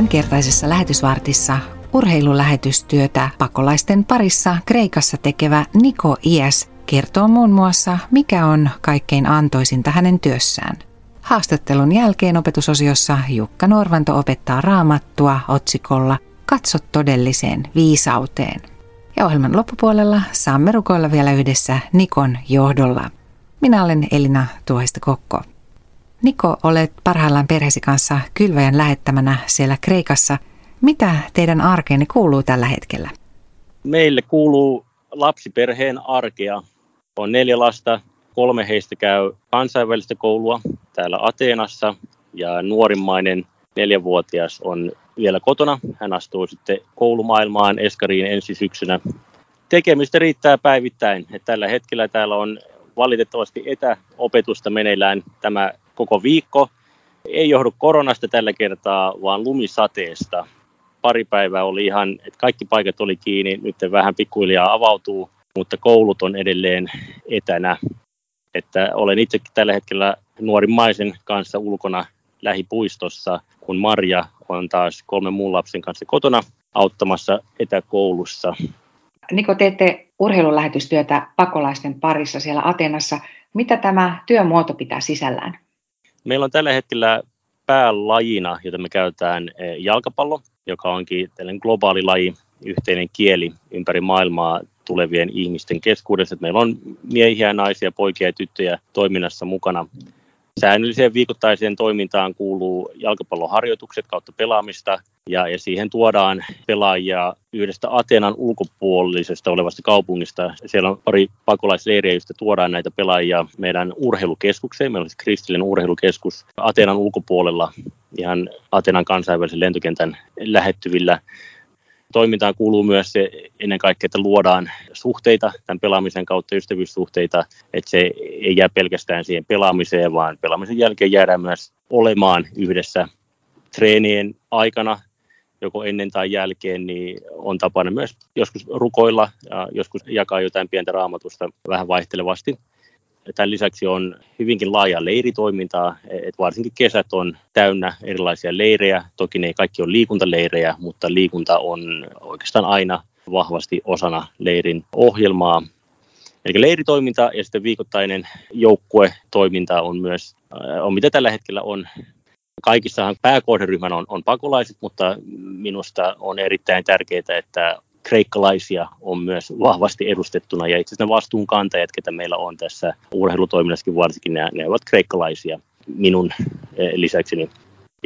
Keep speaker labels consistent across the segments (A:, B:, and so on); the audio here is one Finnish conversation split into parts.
A: Tämänkertaisessa lähetysvartissa urheilulähetystyötä pakolaisten parissa Kreikassa tekevä Niko Ies kertoo muun muassa, mikä on kaikkein antoisinta hänen työssään. Haastattelun jälkeen opetusosiossa Jukka Norvanto opettaa raamattua otsikolla Katso todelliseen viisauteen. Ja ohjelman loppupuolella saamme rukoilla vielä yhdessä Nikon johdolla. Minä olen Elina Tuohista Kokko. Niko, olet parhaillaan perheesi kanssa kylväjän lähettämänä siellä Kreikassa. Mitä teidän arkeenne kuuluu tällä hetkellä?
B: Meille kuuluu lapsiperheen arkea. On neljä lasta, kolme heistä käy kansainvälistä koulua täällä Ateenassa ja nuorimmainen neljävuotias on vielä kotona. Hän astuu sitten koulumaailmaan Eskariin ensi syksynä. Tekemistä riittää päivittäin. Tällä hetkellä täällä on valitettavasti etäopetusta meneillään tämä koko viikko. Ei johdu koronasta tällä kertaa, vaan lumisateesta. Pari päivää oli ihan, että kaikki paikat oli kiinni, nyt vähän pikkuhiljaa avautuu, mutta koulut on edelleen etänä. Että olen itsekin tällä hetkellä nuorimmaisen kanssa ulkona lähipuistossa, kun Marja on taas kolmen muun lapsen kanssa kotona auttamassa etäkoulussa.
A: Niko, teette urheilulähetystyötä pakolaisten parissa siellä Atenassa. Mitä tämä työmuoto pitää sisällään?
B: Meillä on tällä hetkellä päälajina, jota me käytetään eh, jalkapallo, joka onkin tällainen globaali laji, yhteinen kieli ympäri maailmaa tulevien ihmisten keskuudessa. Meillä on miehiä, naisia, poikia ja tyttöjä toiminnassa mukana. Säännölliseen viikoittaiseen toimintaan kuuluu jalkapalloharjoitukset kautta pelaamista ja, ja siihen tuodaan pelaajia yhdestä Ateenan ulkopuolisesta olevasta kaupungista. Siellä on pari pakolaisleiriä, joista tuodaan näitä pelaajia meidän urheilukeskukseen. Meillä on siis kristillinen urheilukeskus Ateenan ulkopuolella ihan Ateenan kansainvälisen lentokentän lähettyvillä toimintaan kuuluu myös se ennen kaikkea, että luodaan suhteita tämän pelaamisen kautta, ystävyyssuhteita, että se ei jää pelkästään siihen pelaamiseen, vaan pelaamisen jälkeen jäädään myös olemaan yhdessä treenien aikana, joko ennen tai jälkeen, niin on tapana myös joskus rukoilla ja joskus jakaa jotain pientä raamatusta vähän vaihtelevasti. Tämän lisäksi on hyvinkin laaja leiritoimintaa, että varsinkin kesät on täynnä erilaisia leirejä. Toki ne ei kaikki ole liikuntaleirejä, mutta liikunta on oikeastaan aina vahvasti osana leirin ohjelmaa. Eli leiritoiminta ja sitten viikoittainen joukkuetoiminta on myös, äh, on mitä tällä hetkellä on. Kaikissahan pääkohderyhmän on, on pakolaiset, mutta minusta on erittäin tärkeää, että kreikkalaisia on myös vahvasti edustettuna ja itse asiassa ne vastuunkantajat, ketä meillä on tässä urheilutoiminnassakin varsinkin, ne, ne ovat kreikkalaisia minun eh, lisäkseni.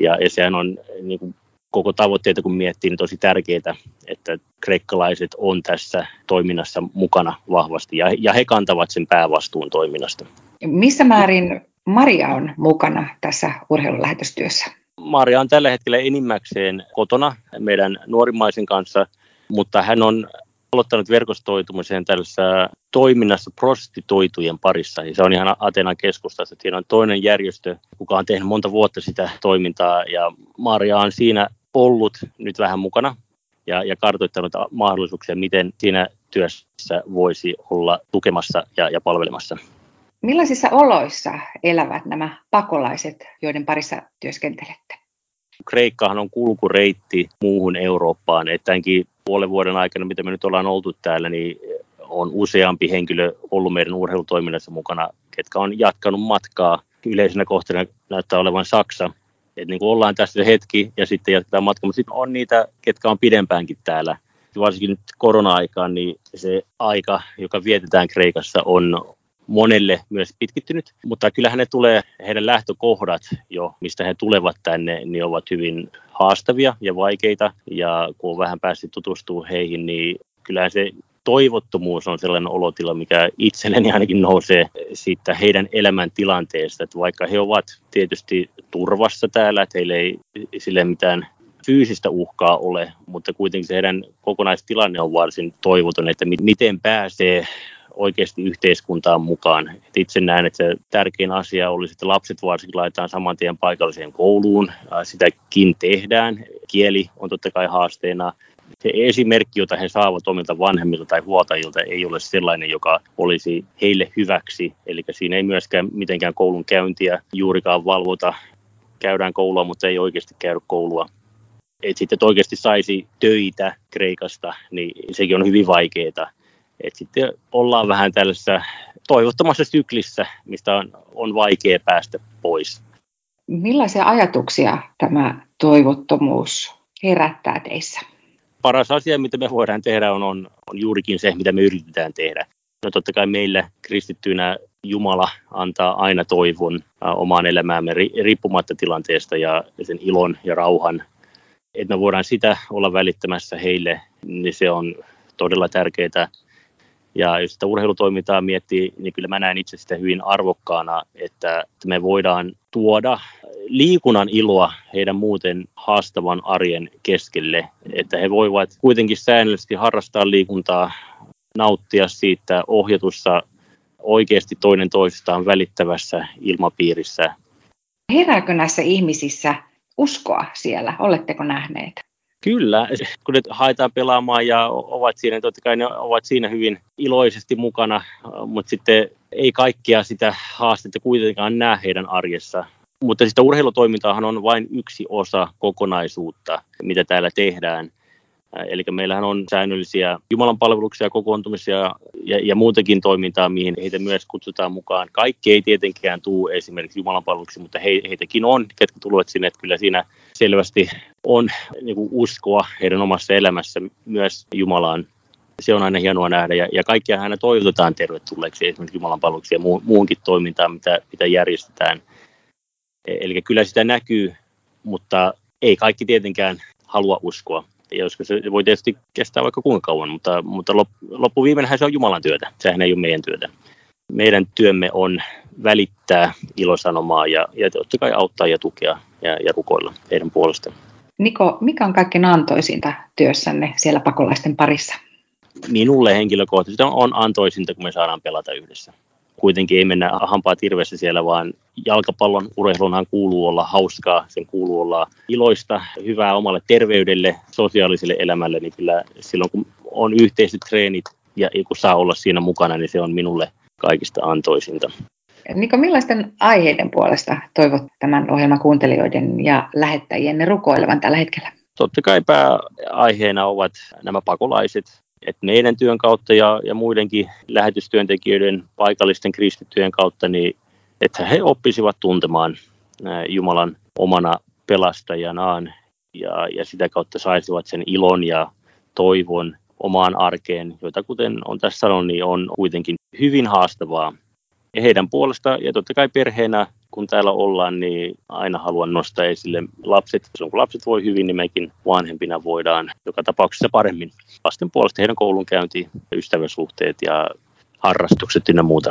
B: Ja, ja sehän on niin kuin koko tavoitteita kun miettii, niin tosi tärkeää, että kreikkalaiset on tässä toiminnassa mukana vahvasti ja, ja he kantavat sen päävastuun toiminnasta.
A: Missä määrin Maria on mukana tässä urheilulähetystyössä?
B: Maria on tällä hetkellä enimmäkseen kotona meidän nuorimmaisen kanssa – mutta hän on aloittanut verkostoitumisen tällaisessa toiminnassa prostituitujen parissa. Ja se on ihan Atenan keskustassa. Siinä on toinen järjestö, joka on tehnyt monta vuotta sitä toimintaa ja Maria on siinä ollut nyt vähän mukana ja, ja kartoittanut mahdollisuuksia, miten siinä työssä voisi olla tukemassa ja, ja palvelemassa.
A: Millaisissa oloissa elävät nämä pakolaiset, joiden parissa työskentelette?
B: Kreikkahan on kulkureitti muuhun Eurooppaan, että tämänkin puolen vuoden aikana, mitä me nyt ollaan oltu täällä, niin on useampi henkilö ollut meidän urheilutoiminnassa mukana, ketkä on jatkanut matkaa. Yleisenä kohteena näyttää olevan Saksa. Et niin kuin ollaan tässä hetki ja sitten jatketaan matkaa, mutta sitten on niitä, ketkä on pidempäänkin täällä. Varsinkin nyt korona-aikaan, niin se aika, joka vietetään Kreikassa, on monelle myös pitkittynyt, mutta kyllähän ne tulee, heidän lähtökohdat jo, mistä he tulevat tänne, niin ovat hyvin haastavia ja vaikeita, ja kun on vähän päässyt tutustua heihin, niin kyllähän se toivottomuus on sellainen olotila, mikä itselleni ainakin nousee siitä heidän elämäntilanteesta, että vaikka he ovat tietysti turvassa täällä, että heillä ei sille mitään fyysistä uhkaa ole, mutta kuitenkin se heidän kokonaistilanne on varsin toivoton, että miten pääsee oikeasti yhteiskuntaan mukaan. Et itse näen, että se tärkein asia olisi, että lapset varsinkin laitetaan saman tien paikalliseen kouluun. Sitäkin tehdään. Kieli on totta kai haasteena. Se esimerkki, jota he saavat omilta vanhemmilta tai huoltajilta, ei ole sellainen, joka olisi heille hyväksi. Eli siinä ei myöskään mitenkään koulun käyntiä juurikaan valvota. Käydään koulua, mutta ei oikeasti käydä koulua että sitten että oikeasti saisi töitä Kreikasta, niin sekin on hyvin vaikeaa. Että sitten ollaan vähän tällaisessa toivottomassa syklissä, mistä on, on vaikea päästä pois.
A: Millaisia ajatuksia tämä toivottomuus herättää teissä?
B: Paras asia, mitä me voidaan tehdä, on, on, on juurikin se, mitä me yritetään tehdä. No totta kai meille kristittyinä Jumala antaa aina toivon omaan elämäämme riippumatta tilanteesta ja sen ilon ja rauhan. Että me voidaan sitä olla välittämässä heille, niin se on todella tärkeää. Ja jos sitä urheilutoimintaa miettii, niin kyllä mä näen itse sitä hyvin arvokkaana, että me voidaan tuoda liikunnan iloa heidän muuten haastavan arjen keskelle, että he voivat kuitenkin säännöllisesti harrastaa liikuntaa, nauttia siitä ohjatussa oikeasti toinen toisistaan välittävässä ilmapiirissä.
A: Herääkö näissä ihmisissä uskoa siellä? Oletteko nähneet?
B: Kyllä, kun ne haetaan pelaamaan ja ovat siinä, totta kai ne ovat siinä hyvin iloisesti mukana, mutta sitten ei kaikkia sitä haastetta kuitenkaan näe heidän arjessa. Mutta sitä urheilutoimintaahan on vain yksi osa kokonaisuutta, mitä täällä tehdään. Eli meillähän on säännöllisiä Jumalan palveluksia, kokoontumisia ja, ja muutakin toimintaa, mihin heitä myös kutsutaan mukaan. Kaikki ei tietenkään tule esimerkiksi Jumalan palveluksiin, mutta he, heitäkin on, ketkä tulevat sinne. Että kyllä siinä selvästi on niin kuin uskoa heidän omassa elämässä myös Jumalaan. Se on aina hienoa nähdä ja, ja kaikkia aina toivotetaan tervetulleeksi esimerkiksi Jumalan palveluksia ja muu, muuhunkin toimintaan, mitä, mitä järjestetään. E, eli kyllä sitä näkyy, mutta ei kaikki tietenkään halua uskoa joskus se voi tietysti kestää vaikka kuinka kauan, mutta, mutta loppuviimeinhän se on Jumalan työtä, sehän ei ole meidän työtä. Meidän työmme on välittää ilosanomaa ja, ja totta kai auttaa ja tukea ja, ja rukoilla heidän puolestaan.
A: Niko, mikä on kaikkein antoisinta työssänne siellä pakolaisten parissa?
B: Minulle henkilökohtaisesti on antoisinta, kun me saadaan pelata yhdessä kuitenkin ei mennä hampaa tirvessä siellä, vaan jalkapallon urheilunhan kuuluu olla hauskaa, sen kuuluu olla iloista, hyvää omalle terveydelle, sosiaaliselle elämälle, niin kyllä silloin kun on yhteiset treenit ja kun saa olla siinä mukana, niin se on minulle kaikista antoisinta.
A: Niko, millaisten aiheiden puolesta toivot tämän ohjelman kuuntelijoiden ja lähettäjien rukoilevan tällä hetkellä?
B: Totta kai pääaiheena ovat nämä pakolaiset, että meidän työn kautta ja, ja muidenkin lähetystyöntekijöiden paikallisten kristittyjen kautta, niin että he oppisivat tuntemaan Jumalan omana pelastajanaan ja, ja sitä kautta saisivat sen ilon ja toivon omaan arkeen, jota kuten on tässä sanonut, niin on kuitenkin hyvin haastavaa. Ja heidän puolesta ja totta kai perheenä kun täällä ollaan, niin aina haluan nostaa esille lapset. Jos kun lapset voi hyvin, niin mekin vanhempina voidaan joka tapauksessa paremmin. Lasten puolesta heidän koulunkäynti, ystäväsuhteet ja harrastukset ynnä muuta.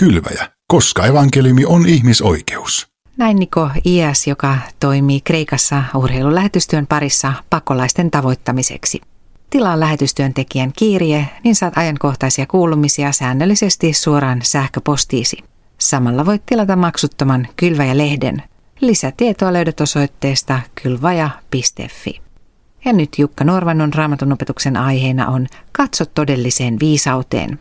C: Kylväjä, koska evankeliumi on ihmisoikeus.
A: Näin Niko Ias, joka toimii Kreikassa urheilulähetystyön parissa pakolaisten tavoittamiseksi. Tilaa lähetystyöntekijän kirje, niin saat ajankohtaisia kuulumisia säännöllisesti suoraan sähköpostiisi. Samalla voit tilata maksuttoman Kylväjä-lehden. Lisätietoa löydät osoitteesta kylvaja.fi. Ja nyt Jukka Norvannon raamatun opetuksen aiheena on Katso todelliseen viisauteen.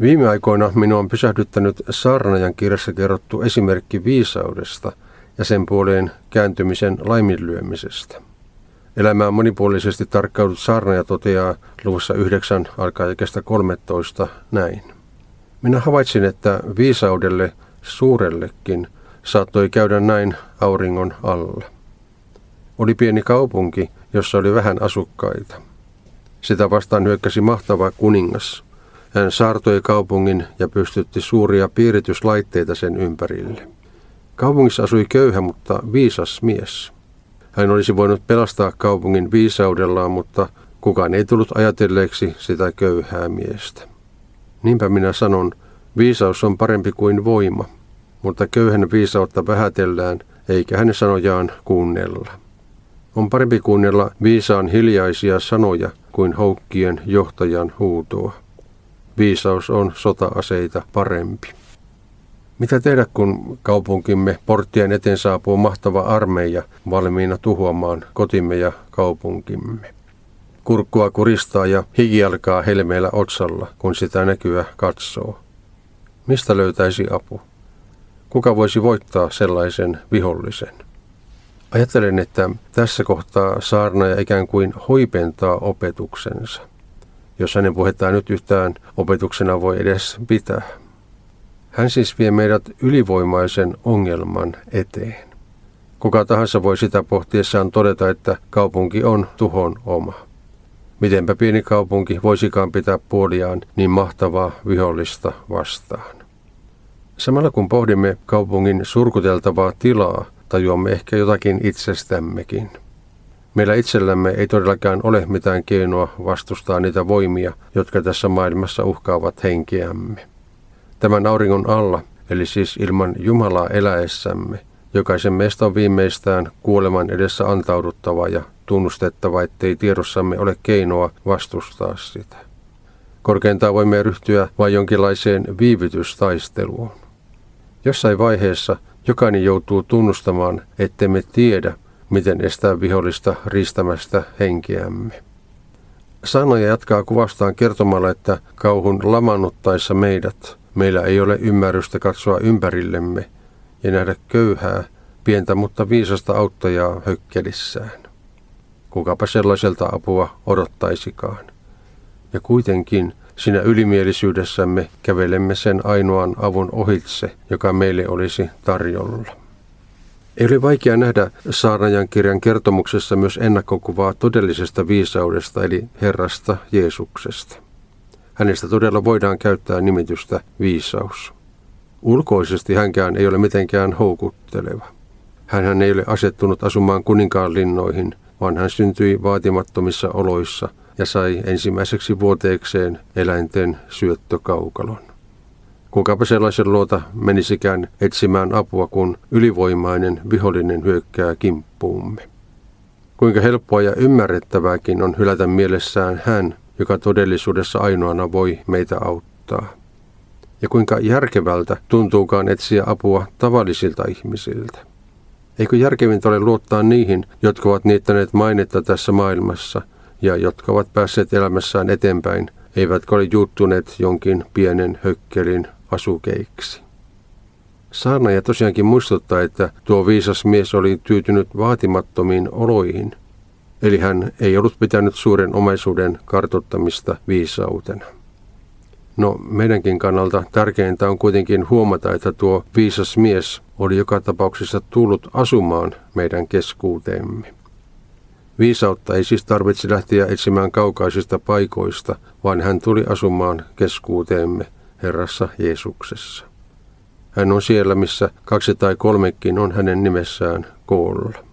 D: Viime aikoina minua on pysähdyttänyt Saarnajan kirjassa kerrottu esimerkki viisaudesta ja sen puoleen kääntymisen laiminlyömisestä. Elämää monipuolisesti tarkkaudut Saarnaja toteaa luvussa 9 alkaa 13 näin. Minä havaitsin, että viisaudelle suurellekin saattoi käydä näin auringon alla. Oli pieni kaupunki, jossa oli vähän asukkaita. Sitä vastaan hyökkäsi mahtava kuningas. Hän saartoi kaupungin ja pystytti suuria piirityslaitteita sen ympärille. Kaupungissa asui köyhä, mutta viisas mies. Hän olisi voinut pelastaa kaupungin viisaudellaan, mutta kukaan ei tullut ajatelleeksi sitä köyhää miestä. Niinpä minä sanon, viisaus on parempi kuin voima, mutta köyhän viisautta vähätellään, eikä hänen sanojaan kuunnella. On parempi kuunnella viisaan hiljaisia sanoja kuin houkkien johtajan huutoa. Viisaus on sota-aseita parempi. Mitä tehdä, kun kaupunkimme porttien eteen saapuu mahtava armeija valmiina tuhoamaan kotimme ja kaupunkimme? Kurkkua kuristaa ja hiki alkaa helmeellä otsalla, kun sitä näkyä katsoo. Mistä löytäisi apu? Kuka voisi voittaa sellaisen vihollisen? Ajattelen, että tässä kohtaa saarnaaja ikään kuin hoipentaa opetuksensa, jos hänen puhettaan nyt yhtään opetuksena voi edes pitää. Hän siis vie meidät ylivoimaisen ongelman eteen. Kuka tahansa voi sitä pohtiessaan todeta, että kaupunki on tuhon oma. Mitenpä pieni kaupunki voisikaan pitää puoliaan niin mahtavaa vihollista vastaan. Samalla kun pohdimme kaupungin surkuteltavaa tilaa, tajuamme ehkä jotakin itsestämmekin. Meillä itsellämme ei todellakaan ole mitään keinoa vastustaa niitä voimia, jotka tässä maailmassa uhkaavat henkeämme. Tämän auringon alla, eli siis ilman Jumalaa eläessämme, jokaisen meistä on viimeistään kuoleman edessä antauduttava ja tunnustettava, ettei tiedossamme ole keinoa vastustaa sitä. Korkeintaan voimme ryhtyä vain jonkinlaiseen viivytystaisteluun. Jossain vaiheessa jokainen joutuu tunnustamaan, ettemme tiedä, miten estää vihollista riistämästä henkeämme. Sanoja jatkaa kuvastaan kertomalla, että kauhun lamannuttaessa meidät meillä ei ole ymmärrystä katsoa ympärillemme ja nähdä köyhää, pientä mutta viisasta auttajaa hökkelissään. Kukapa sellaiselta apua odottaisikaan. Ja kuitenkin Siinä ylimielisyydessämme kävelemme sen ainoan avun ohitse, joka meille olisi tarjolla. Ei ole vaikea nähdä saarnajan kirjan kertomuksessa myös ennakkokuvaa todellisesta viisaudesta eli Herrasta Jeesuksesta. Hänestä todella voidaan käyttää nimitystä viisaus. Ulkoisesti hänkään ei ole mitenkään houkutteleva. Hän ei ole asettunut asumaan kuninkaan linnoihin, vaan hän syntyi vaatimattomissa oloissa – ja sai ensimmäiseksi vuoteekseen eläinten syöttökaukalon. Kukapa sellaisen luota menisikään etsimään apua, kun ylivoimainen vihollinen hyökkää kimppuumme. Kuinka helppoa ja ymmärrettävääkin on hylätä mielessään hän, joka todellisuudessa ainoana voi meitä auttaa. Ja kuinka järkevältä tuntuukaan etsiä apua tavallisilta ihmisiltä. Eikö järkevintä ole luottaa niihin, jotka ovat niittäneet mainetta tässä maailmassa – ja jotka ovat päässeet elämässään eteenpäin, eivätkä ole juuttuneet jonkin pienen hökkelin asukeiksi. Saarnaja tosiaankin muistuttaa, että tuo viisas mies oli tyytynyt vaatimattomiin oloihin, eli hän ei ollut pitänyt suuren omaisuuden kartottamista viisautena. No, meidänkin kannalta tärkeintä on kuitenkin huomata, että tuo viisas mies oli joka tapauksessa tullut asumaan meidän keskuuteemme. Viisautta ei siis tarvitse lähteä etsimään kaukaisista paikoista, vaan hän tuli asumaan keskuuteemme Herrassa Jeesuksessa. Hän on siellä, missä kaksi tai kolmekin on hänen nimessään koolla.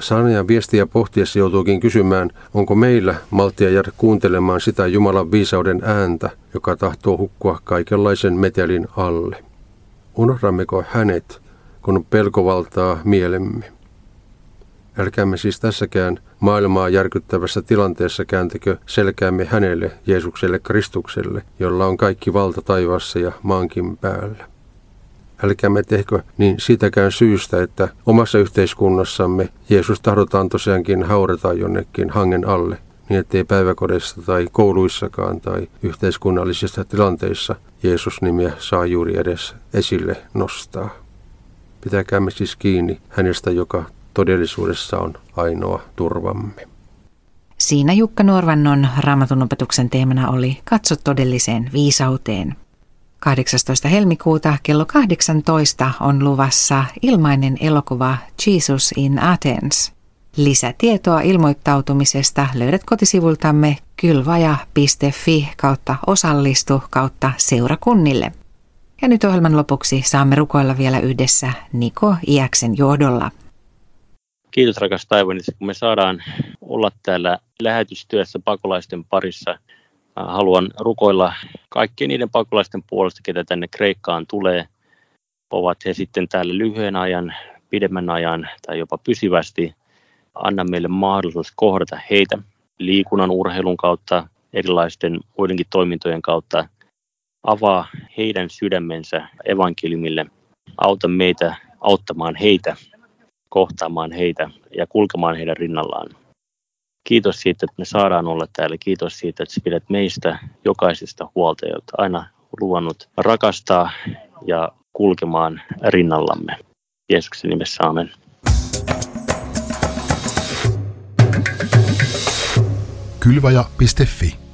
D: Sanajan viestiä pohtiessa joutuukin kysymään, onko meillä maltia jäädä kuuntelemaan sitä Jumalan viisauden ääntä, joka tahtoo hukkua kaikenlaisen metelin alle. Unohdammeko hänet, kun pelko valtaa mielemme? Älkäämme siis tässäkään maailmaa järkyttävässä tilanteessa kääntäkö selkäämme hänelle, Jeesukselle Kristukselle, jolla on kaikki valta taivaassa ja maankin päällä. Älkäämme tehkö niin sitäkään syystä, että omassa yhteiskunnassamme Jeesus tahdotaan tosiaankin haurata jonnekin hangen alle, niin ettei päiväkodissa tai kouluissakaan tai yhteiskunnallisissa tilanteissa Jeesus-nimiä saa juuri edes esille nostaa. Pitäkäämme siis kiinni hänestä, joka todellisuudessa on ainoa turvamme.
A: Siinä Jukka Norvannon raamatun opetuksen teemana oli Katso todelliseen viisauteen. 18. helmikuuta kello 18 on luvassa ilmainen elokuva Jesus in Athens. Lisätietoa ilmoittautumisesta löydät kotisivultamme kylvaja.fi kautta osallistu kautta seurakunnille. Ja nyt ohjelman lopuksi saamme rukoilla vielä yhdessä Niko Iäksen johdolla.
B: Kiitos rakas Taivani, kun me saadaan olla täällä lähetystyössä pakolaisten parissa. Haluan rukoilla kaikkien niiden pakolaisten puolesta, ketä tänne Kreikkaan tulee. Ovat he sitten täällä lyhyen ajan, pidemmän ajan tai jopa pysyvästi. Anna meille mahdollisuus kohdata heitä liikunnan, urheilun kautta, erilaisten muidenkin toimintojen kautta. Avaa heidän sydämensä evankeliumille. Auta meitä auttamaan heitä kohtaamaan heitä ja kulkemaan heidän rinnallaan. Kiitos siitä, että me saadaan olla täällä. Kiitos siitä, että sä pidät meistä jokaisesta huolta, jota aina luonut rakastaa ja kulkemaan rinnallamme. Jeesuksen nimessä amen.
C: Kylvaja.fi